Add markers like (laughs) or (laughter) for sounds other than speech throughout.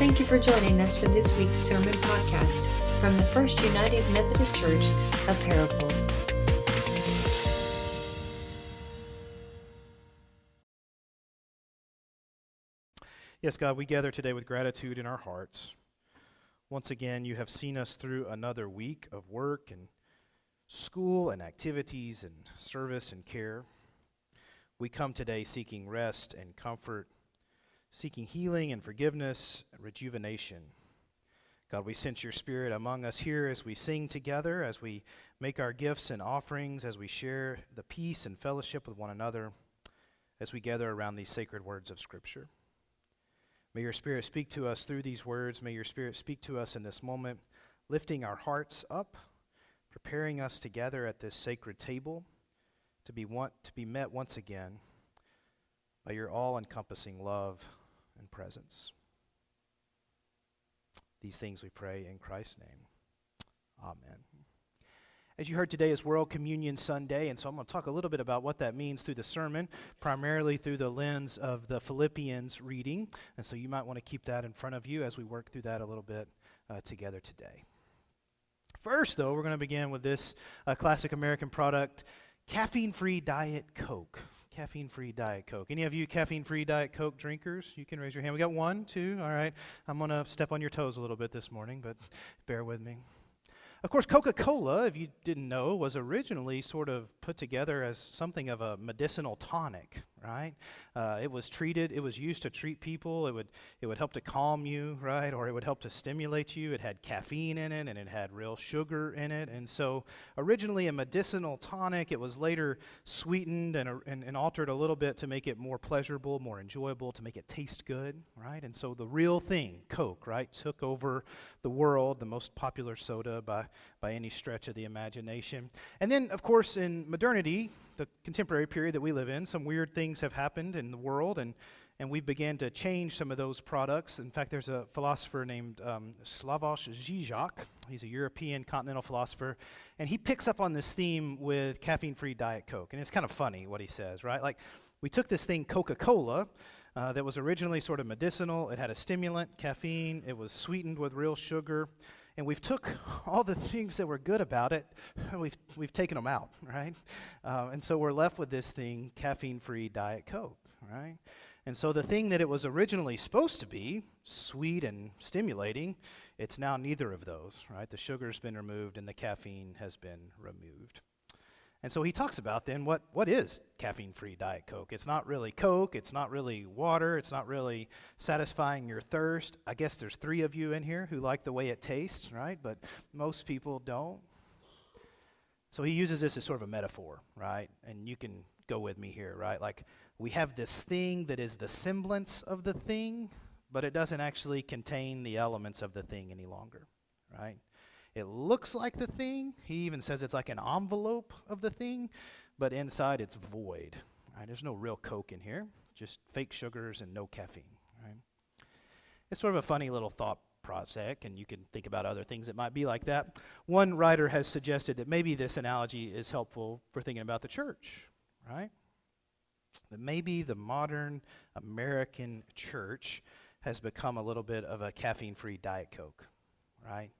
Thank you for joining us for this week's sermon podcast from the First United Methodist Church of Paragould. Yes, God, we gather today with gratitude in our hearts. Once again, you have seen us through another week of work and school and activities and service and care. We come today seeking rest and comfort, seeking healing and forgiveness and rejuvenation. God, we sense your spirit among us here as we sing together, as we make our gifts and offerings, as we share the peace and fellowship with one another, as we gather around these sacred words of Scripture. May your Spirit speak to us through these words. May your Spirit speak to us in this moment, lifting our hearts up preparing us together at this sacred table to be, want, to be met once again by your all encompassing love and presence. These things we pray in Christ's name. Amen. As you heard, today is World Communion Sunday, and so I'm going to talk a little bit about what that means through the sermon, primarily through the lens of the Philippians reading. And so you might want to keep that in front of you as we work through that a little bit uh, together today. First, though, we're going to begin with this uh, classic American product caffeine free Diet Coke. Caffeine free Diet Coke. Any of you caffeine free Diet Coke drinkers? You can raise your hand. We got one, two. All right. I'm going to step on your toes a little bit this morning, but (laughs) bear with me. Of course, Coca Cola, if you didn't know, was originally sort of put together as something of a medicinal tonic, right? Uh, it was treated, it was used to treat people. It would, it would help to calm you, right? Or it would help to stimulate you. It had caffeine in it and it had real sugar in it. And so, originally a medicinal tonic, it was later sweetened and, and, and altered a little bit to make it more pleasurable, more enjoyable, to make it taste good, right? And so, the real thing, Coke, right, took over the world, the most popular soda by, by any stretch of the imagination. And then, of course, in modernity, the contemporary period that we live in, some weird things have happened in the world, and, and we began to change some of those products. In fact, there's a philosopher named um, Slavoj Žižek. He's a European continental philosopher, and he picks up on this theme with caffeine free Diet Coke. And it's kind of funny what he says, right? Like, we took this thing, Coca Cola, uh, that was originally sort of medicinal. It had a stimulant, caffeine. It was sweetened with real sugar. And we've took (laughs) all the things that were good about it, (laughs) and we've, we've taken them out, (laughs) right? Uh, and so we're left with this thing, caffeine-free Diet Coke, right? And so the thing that it was originally supposed to be, sweet and stimulating, it's now neither of those, right? The sugar's been removed and the caffeine has been removed. And so he talks about then what, what is caffeine free Diet Coke? It's not really Coke, it's not really water, it's not really satisfying your thirst. I guess there's three of you in here who like the way it tastes, right? But most people don't. So he uses this as sort of a metaphor, right? And you can go with me here, right? Like we have this thing that is the semblance of the thing, but it doesn't actually contain the elements of the thing any longer, right? It looks like the thing. He even says it's like an envelope of the thing, but inside it's void. Right? There's no real Coke in here, just fake sugars and no caffeine. Right? It's sort of a funny little thought process, and you can think about other things that might be like that. One writer has suggested that maybe this analogy is helpful for thinking about the church, right? That maybe the modern American church has become a little bit of a caffeine free Diet Coke, right?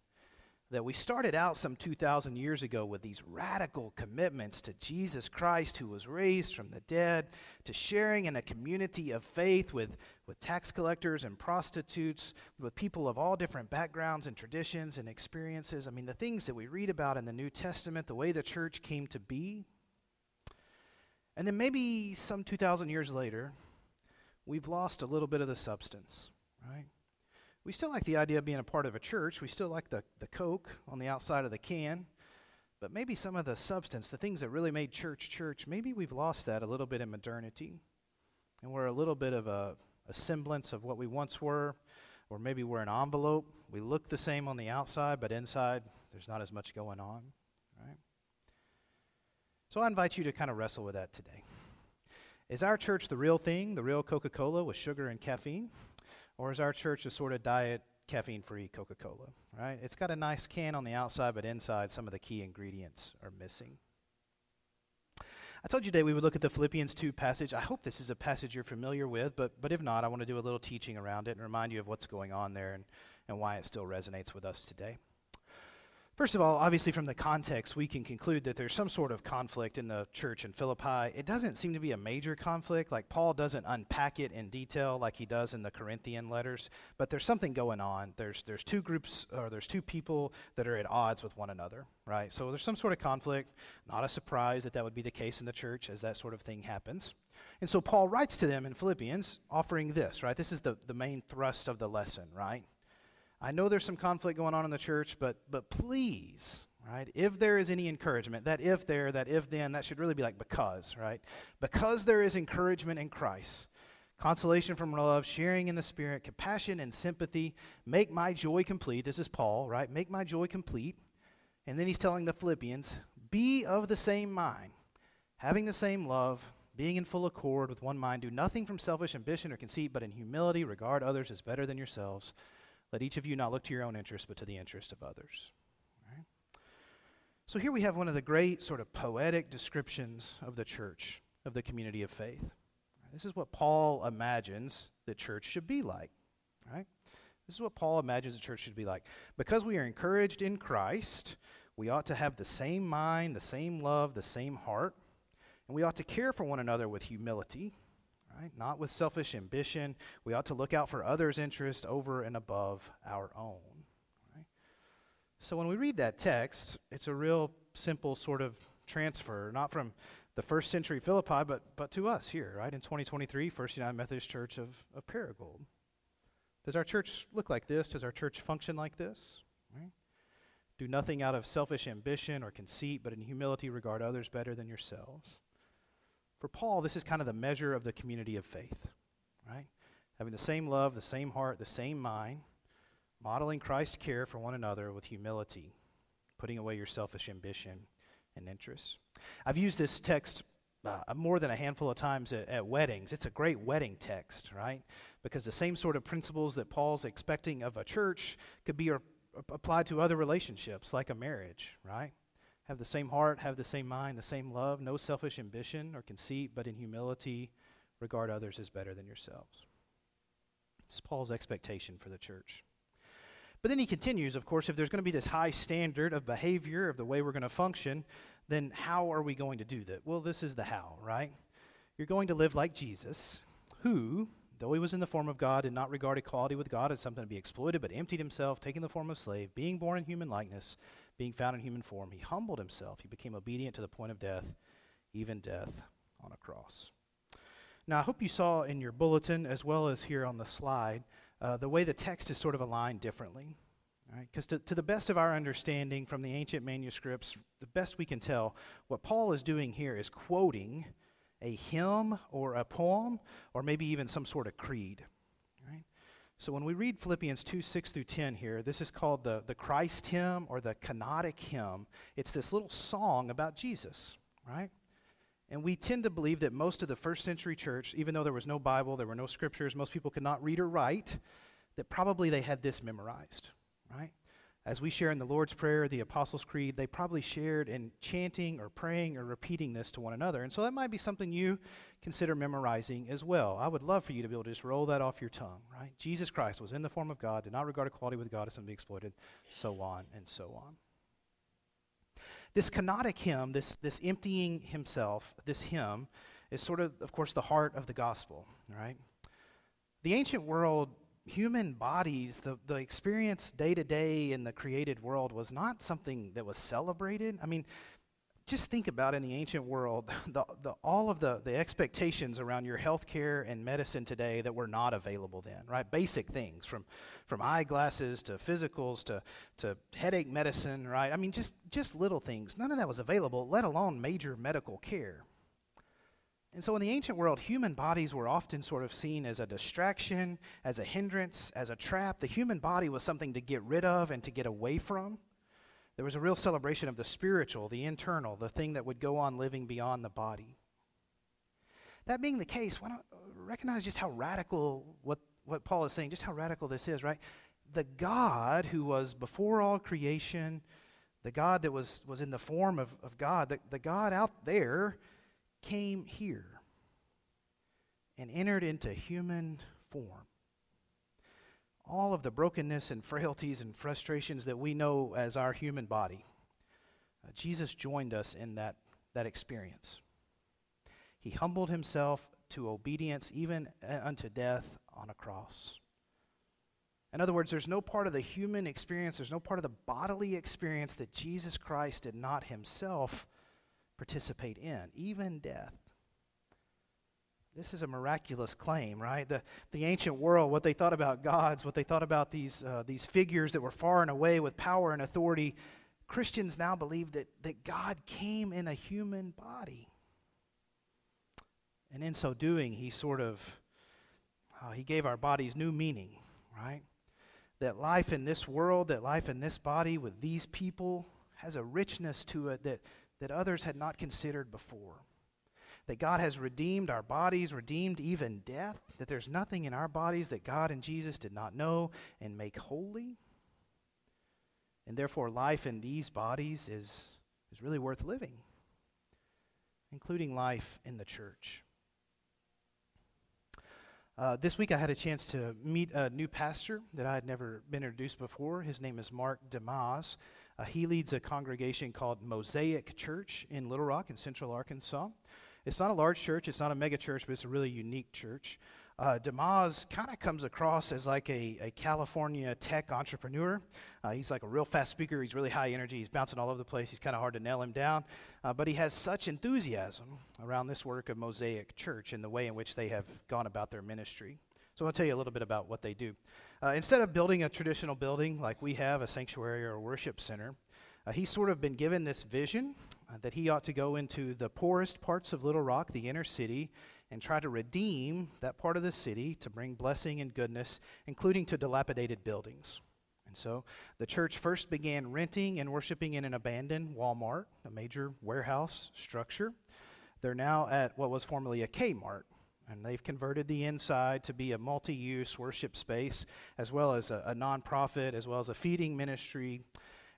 That we started out some 2,000 years ago with these radical commitments to Jesus Christ, who was raised from the dead, to sharing in a community of faith with, with tax collectors and prostitutes, with people of all different backgrounds and traditions and experiences. I mean, the things that we read about in the New Testament, the way the church came to be. And then maybe some 2,000 years later, we've lost a little bit of the substance, right? We still like the idea of being a part of a church. We still like the, the Coke on the outside of the can. But maybe some of the substance, the things that really made church church, maybe we've lost that a little bit in modernity. And we're a little bit of a, a semblance of what we once were. Or maybe we're an envelope. We look the same on the outside, but inside there's not as much going on. Right? So I invite you to kind of wrestle with that today. Is our church the real thing, the real Coca Cola with sugar and caffeine? Or is our church a sort of diet caffeine free Coca Cola? Right? It's got a nice can on the outside, but inside some of the key ingredients are missing. I told you today we would look at the Philippians 2 passage. I hope this is a passage you're familiar with, but, but if not, I want to do a little teaching around it and remind you of what's going on there and, and why it still resonates with us today. First of all, obviously, from the context, we can conclude that there's some sort of conflict in the church in Philippi. It doesn't seem to be a major conflict. Like, Paul doesn't unpack it in detail like he does in the Corinthian letters, but there's something going on. There's, there's two groups, or there's two people that are at odds with one another, right? So there's some sort of conflict. Not a surprise that that would be the case in the church as that sort of thing happens. And so Paul writes to them in Philippians, offering this, right? This is the, the main thrust of the lesson, right? I know there's some conflict going on in the church, but, but please, right, if there is any encouragement, that if there, that if then, that should really be like because, right? Because there is encouragement in Christ, consolation from love, sharing in the Spirit, compassion and sympathy, make my joy complete. This is Paul, right? Make my joy complete. And then he's telling the Philippians, be of the same mind, having the same love, being in full accord with one mind, do nothing from selfish ambition or conceit, but in humility regard others as better than yourselves. Let each of you not look to your own interest, but to the interest of others. So here we have one of the great sort of poetic descriptions of the church, of the community of faith. This is what Paul imagines the church should be like. Right? This is what Paul imagines the church should be like. Because we are encouraged in Christ, we ought to have the same mind, the same love, the same heart, and we ought to care for one another with humility right? Not with selfish ambition. We ought to look out for others' interest over and above our own. Right? So when we read that text, it's a real simple sort of transfer, not from the first century Philippi, but, but to us here, right? In 2023, First United Methodist Church of, of Paragould. Does our church look like this? Does our church function like this? Right? Do nothing out of selfish ambition or conceit, but in humility regard others better than yourselves. For Paul, this is kind of the measure of the community of faith, right? Having the same love, the same heart, the same mind, modeling Christ's care for one another with humility, putting away your selfish ambition and interests. I've used this text uh, more than a handful of times at, at, weddings. It's a great wedding text, right? Because the same sort of principles that Paul's expecting of a church could be applied to other relationships, like a marriage, right? Have the same heart, have the same mind, the same love, no selfish ambition or conceit, but in humility regard others as better than yourselves. It's Paul's expectation for the church. But then he continues, of course, if there's going to be this high standard of behavior, of the way we're going to function, then how are we going to do that? Well, this is the how, right? You're going to live like Jesus, who, though he was in the form of God, did not regard equality with God as something to be exploited, but emptied himself, taking the form of slave, being born in human likeness being found in human form, he humbled himself. He became obedient to the point of death, even death on a cross. Now, I hope you saw in your bulletin, as well as here on the slide, uh, the way the text is sort of aligned differently. Because to, to the best of our understanding from the ancient manuscripts, the best we can tell, what Paul is doing here is quoting a hymn or a poem, or maybe even some sort of creed. So when we read Philippians 2 6 through 10 here, this is called the, the Christ hymn or the kenotic hymn. It's this little song about Jesus, right? And we tend to believe that most of the first century church, even though there was no Bible, there were no scriptures, most people could not read or write, that probably they had this memorized, right? As we share in the Lord's Prayer, the Apostles' Creed, they probably shared in chanting or praying or repeating this to one another. And so that might be something you consider memorizing as well. I would love for you to be able to just roll that off your tongue, right? Jesus Christ was in the form of God, did not regard equality with God as something to be exploited, so on and so on. This kenotic hymn, this, this emptying himself, this hymn, is sort of, of course, the heart of the gospel, right? The ancient world, human bodies, the, the experience day to day in the created world was not something that was celebrated. I mean, just think about in the ancient world (laughs) the, the, all of the, the expectations around your health care and medicine today that were not available then right? Basic things from from eyeglasses to physicals to, to headache medicine right? I mean just just little things. None of that was available let alone major medical care and so in the ancient world human bodies were often sort of seen as a distraction as a hindrance as a trap the human body was something to get rid of and to get away from there was a real celebration of the spiritual, the internal, the thing that would go on living beyond the body. That being the case, why not recognize just how radical what, what Paul is saying, just how radical this is, right? The God who was before all creation, the God that was, was in the form of, of God, the, the God out there came here and entered into human form. All of the brokenness and frailties and frustrations that we know as our human body, uh, Jesus joined us in that, that experience. He humbled himself to obedience, even uh, unto death on a cross. In other words, there's no part of the human experience, there's no part of the bodily experience that Jesus Christ did not himself participate in, even death. This is a miraculous claim, right? The, the ancient world, what they thought about gods, what they thought about these, uh, these figures that were far and away with power and authority, Christians now believe that, that God came in a human body. And in so doing, he sort of, uh, he gave our bodies new meaning, right? That life in this world, that life in this body with these people has a richness to it that, that others had not considered before. That God has redeemed our bodies, redeemed even death, that there's nothing in our bodies that God and Jesus did not know and make holy. And therefore, life in these bodies is, is really worth living, including life in the church. Uh, this week I had a chance to meet a new pastor that I had never been introduced before. His name is Mark DeYmaz. Uh, he leads a congregation called Mosaic Church in Little Rock in central Arkansas. It's not a large church, it's not a mega church, but it's a really unique church. Uh, DeYmaz kind of comes across as like a, a California tech entrepreneur. Uh, he's like a real fast speaker. He's really high energy. He's bouncing all over the place. He's kind of hard to nail him down. Uh, but he has such enthusiasm around this work of Mosaic Church and the way in which they have gone about their ministry. So I'll tell you a little bit about what they do. Uh, instead of building a traditional building like we have, a sanctuary or a worship center, uh, he's sort of been given this vision uh, that he ought to go into the poorest parts of Little Rock, the inner city, and try to redeem that part of the city to bring blessing and goodness, including to dilapidated buildings. And so the church first began renting and worshiping in an abandoned Walmart, a major warehouse structure. They're now at what was formerly a Kmart, and they've converted the inside to be a multi use worship space, as well as a, a nonprofit, as well as a feeding ministry,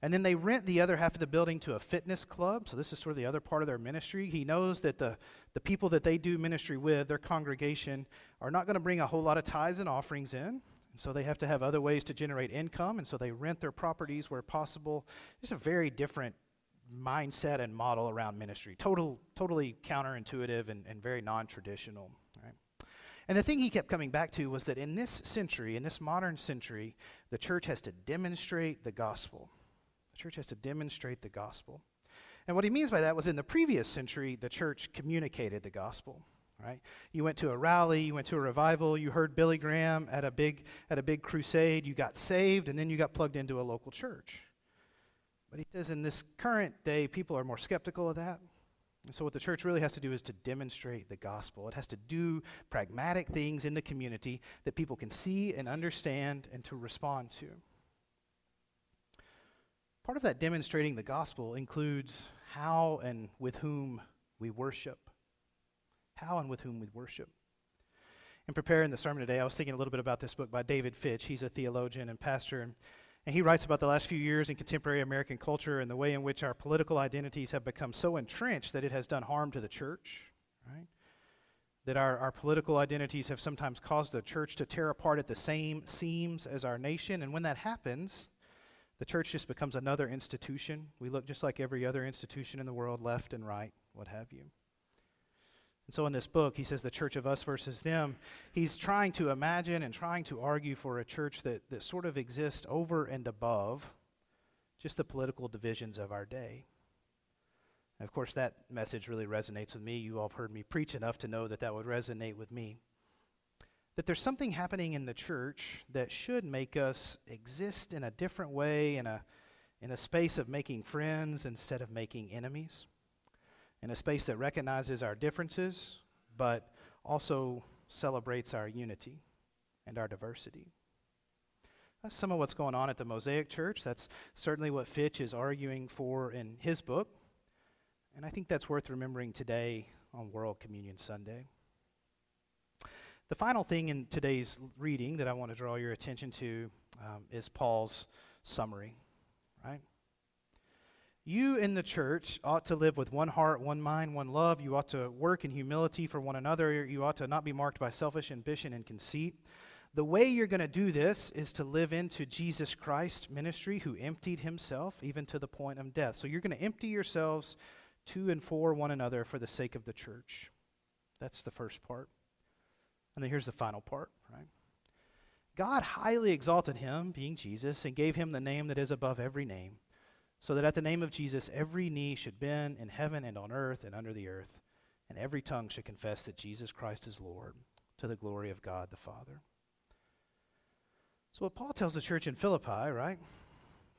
and then they rent the other half of the building to a fitness club. So this is sort of the other part of their ministry. He knows that the, the people that they do ministry with, their congregation, are not going to bring a whole lot of tithes and offerings in. And so they have to have other ways to generate income. And so they rent their properties where possible. It's a very different mindset and model around ministry. Total, totally counterintuitive and, and very non traditional. And the thing he kept coming back to was that in this century, in this modern century, the church has to demonstrate the gospel. The church has to demonstrate the gospel. And what he means by that was in the previous century, the church communicated the gospel. Right? You went to a rally, you went to a revival, you heard Billy Graham at a big at a big crusade, you got saved, and then you got plugged into a local church. But he says in this current day, people are more skeptical of that. And so, what the church really has to do is to demonstrate the gospel. It has to do pragmatic things in the community that people can see and understand and to respond to. Part of that demonstrating the gospel includes how and with whom we worship. How and with whom we worship. In preparing the sermon today, I was thinking a little bit about this book by David Fitch. He's a theologian and pastor, and, and he writes about the last few years in contemporary American culture and the way in which our political identities have become so entrenched that it has done harm to the church, right? That our, our political identities have sometimes caused the church to tear apart at the same seams as our nation, and when that happens, the church just becomes another institution. We look just like every other institution in the world, left and right, what have you. And so in this book, he says the church of us versus them. He's trying to imagine and trying to argue for a church that, that sort of exists over and above just the political divisions of our day. And of course, that message really resonates with me. You all have heard me preach enough to know that that would resonate with me that there's something happening in the church that should make us exist in a different way, in a, in a space of making friends instead of making enemies, in a space that recognizes our differences, but also celebrates our unity and our diversity. That's some of what's going on at the Mosaic Church. That's certainly what Fitch is arguing for in his book. And I think that's worth remembering today on World Communion Sunday. The final thing in today's reading that I want to draw your attention to um, is Paul's summary, right? You in the church ought to live with one heart, one mind, one love. You ought to work in humility for one another. You ought to not be marked by selfish ambition and conceit. The way you're going to do this is to live into Jesus Christ ministry who emptied himself even to the point of death. So you're going to empty yourselves to and for one another for the sake of the church. That's the first part. And then here's the final part, right? God highly exalted him, being Jesus, and gave him the name that is above every name, so that at the name of Jesus every knee should bend in heaven and on earth and under the earth, and every tongue should confess that Jesus Christ is Lord, to the glory of God the Father. So, what Paul tells the church in Philippi, right?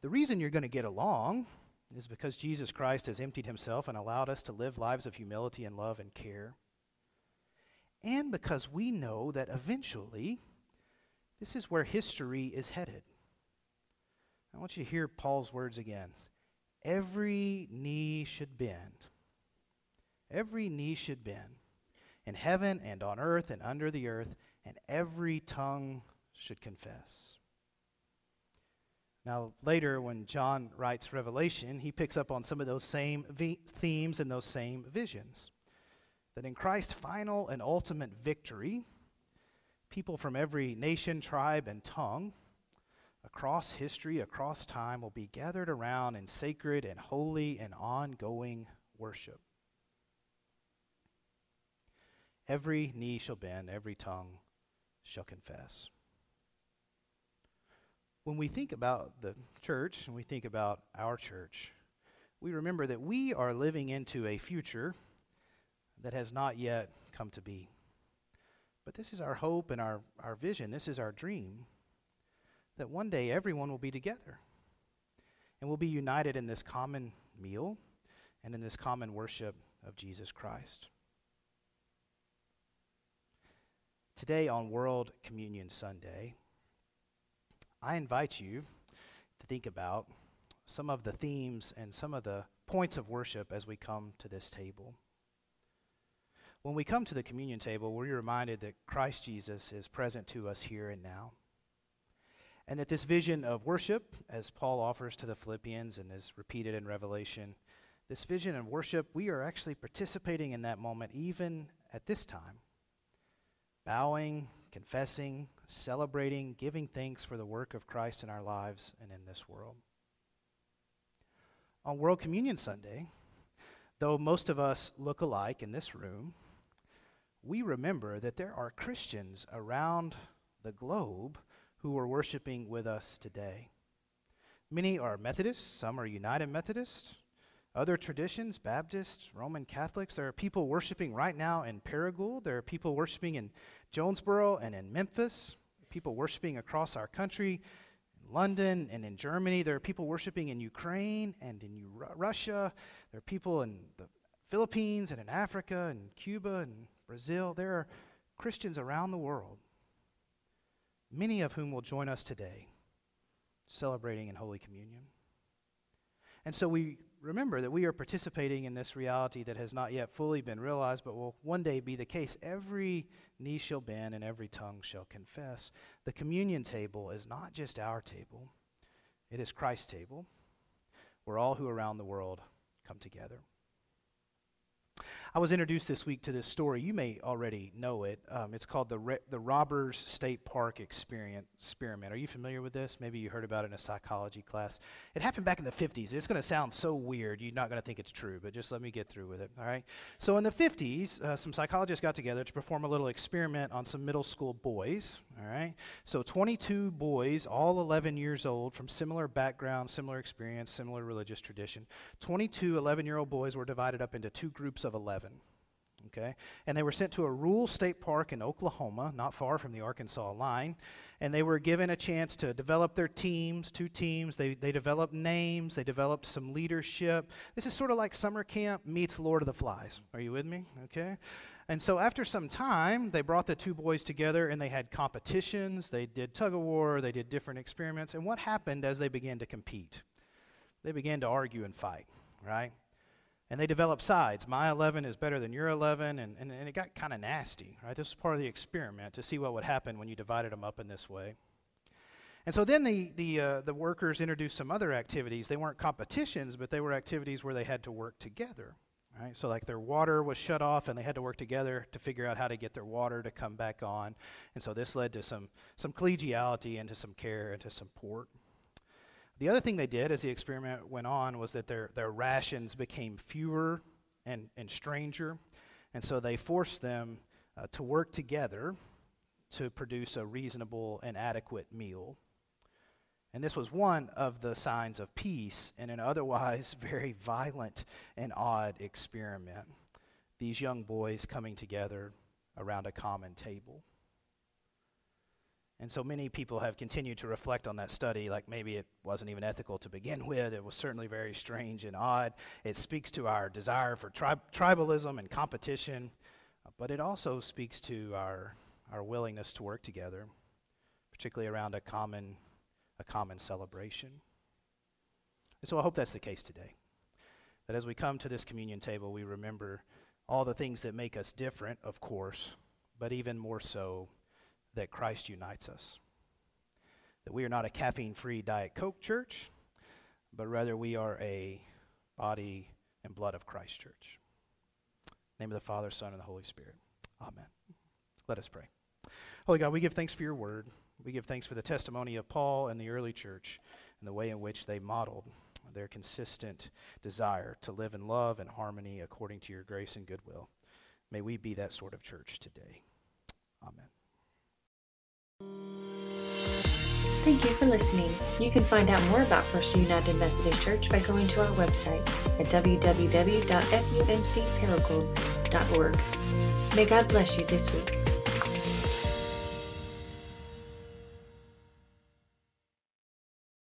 The reason you're going to get along is because Jesus Christ has emptied himself and allowed us to live lives of humility and love and care. And because we know that eventually, this is where history is headed. I want you to hear Paul's words again. Every knee should bend. Every knee should bend in heaven and on earth and under the earth, and every tongue should confess. Now, later, when John writes Revelation, he picks up on some of those same themes and those same visions. That in Christ's final and ultimate victory, people from every nation, tribe, and tongue across history, across time, will be gathered around in sacred and holy and ongoing worship. Every knee shall bend, every tongue shall confess when we think about the church and we think about our church, we remember that we are living into a future that has not yet come to be. But this is our hope and our, our vision. This is our dream that one day everyone will be together and we'll be united in this common meal and in this common worship of Jesus Christ. Today, on World Communion Sunday, I invite you to think about some of the themes and some of the points of worship as we come to this table. When we come to the communion table, we're reminded that Christ Jesus is present to us here and now. And that this vision of worship, as Paul offers to the Philippians and is repeated in Revelation, this vision of worship, we are actually participating in that moment even at this time. Bowing, confessing, celebrating, giving thanks for the work of Christ in our lives and in this world. On World Communion Sunday, though most of us look alike in this room, we remember that there are Christians around the globe who are worshiping with us today. Many are Methodists, some are United Methodists, other traditions, Baptists, Roman Catholics. There are people worshiping right now in Paragould. There are people worshiping in Jonesboro and in Memphis. People worshiping across our country, in London and in Germany. There are people worshiping in Ukraine and in Russia. There are people in the Philippines and in Africa and Cuba and Brazil. There are Christians around the world, many of whom will join us today celebrating in Holy Communion. And so we remember that we are participating in this reality that has not yet fully been realized, but will one day be the case. Every knee shall bend and every tongue shall confess. The communion table is not just our table, it is Christ's table, where all who around the world come together. I was introduced this week to this story. You may already know it. Um, it's called the, Re- the Robbers State Park Experiment. Are you familiar with this? Maybe you heard about it in a psychology class. It happened back in the 50s. It's going to sound so weird, you're not going to think it's true, but just let me get through with it, all right? So, in the 50s, uh, some psychologists got together to perform a little experiment on some middle school boys, all right? So, 22 boys, all 11 years old, from similar backgrounds, similar experience, similar religious tradition. 22 11 year old boys were divided up into two groups of 11 okay? And they were sent to a rural state park in Oklahoma, not far from the Arkansas line, and they were given a chance to develop their teams, two teams. They, they developed names, they developed some leadership. This is sort of like summer camp meets Lord of the Flies. Are you with me? Okay? And so after some time, they brought the two boys together and they had competitions. They did tug of war, they did different experiments. And what happened as they began to compete? They began to argue and fight, right? and they developed sides. My 11 is better than your 11, and, and, and it got kind of nasty, right? This was part of the experiment to see what would happen when you divided them up in this way. And so then the, the, uh, the workers introduced some other activities. They weren't competitions, but they were activities where they had to work together. Right? So, like their water was shut off, and they had to work together to figure out how to get their water to come back on. And so, this led to some, some collegiality and to some care and to support. The other thing they did as the experiment went on was that their, their rations became fewer and, and stranger. And so, they forced them uh, to work together to produce a reasonable and adequate meal. And this was one of the signs of peace in an otherwise (laughs) very violent and odd experiment. These young boys coming together around a common table. And so many people have continued to reflect on that study, like maybe it wasn't even ethical to begin (laughs) with. It was certainly very strange and odd. It speaks to our desire for tri- tribalism and competition, but it also speaks to our, our willingness to work together, particularly around a common a common celebration. And so I hope that's the case today. That as we come to this communion table, we remember all the things that make us different, of course, but even more so, that Christ unites us. That we are not a caffeine free Diet Coke church, but rather we are a body and blood of Christ church. name of the Father, Son, and the Holy Spirit. Amen. Let us pray. Holy God, we give thanks for your word. We give thanks for the testimony of Paul and the early church and the way in which they modeled their consistent desire to live in love and harmony according to your grace and goodwill. May we be that sort of church today. Amen. Thank you for listening. You can find out more about First United Methodist Church by going to our website at www.fumcparagould.org. May God bless you this week.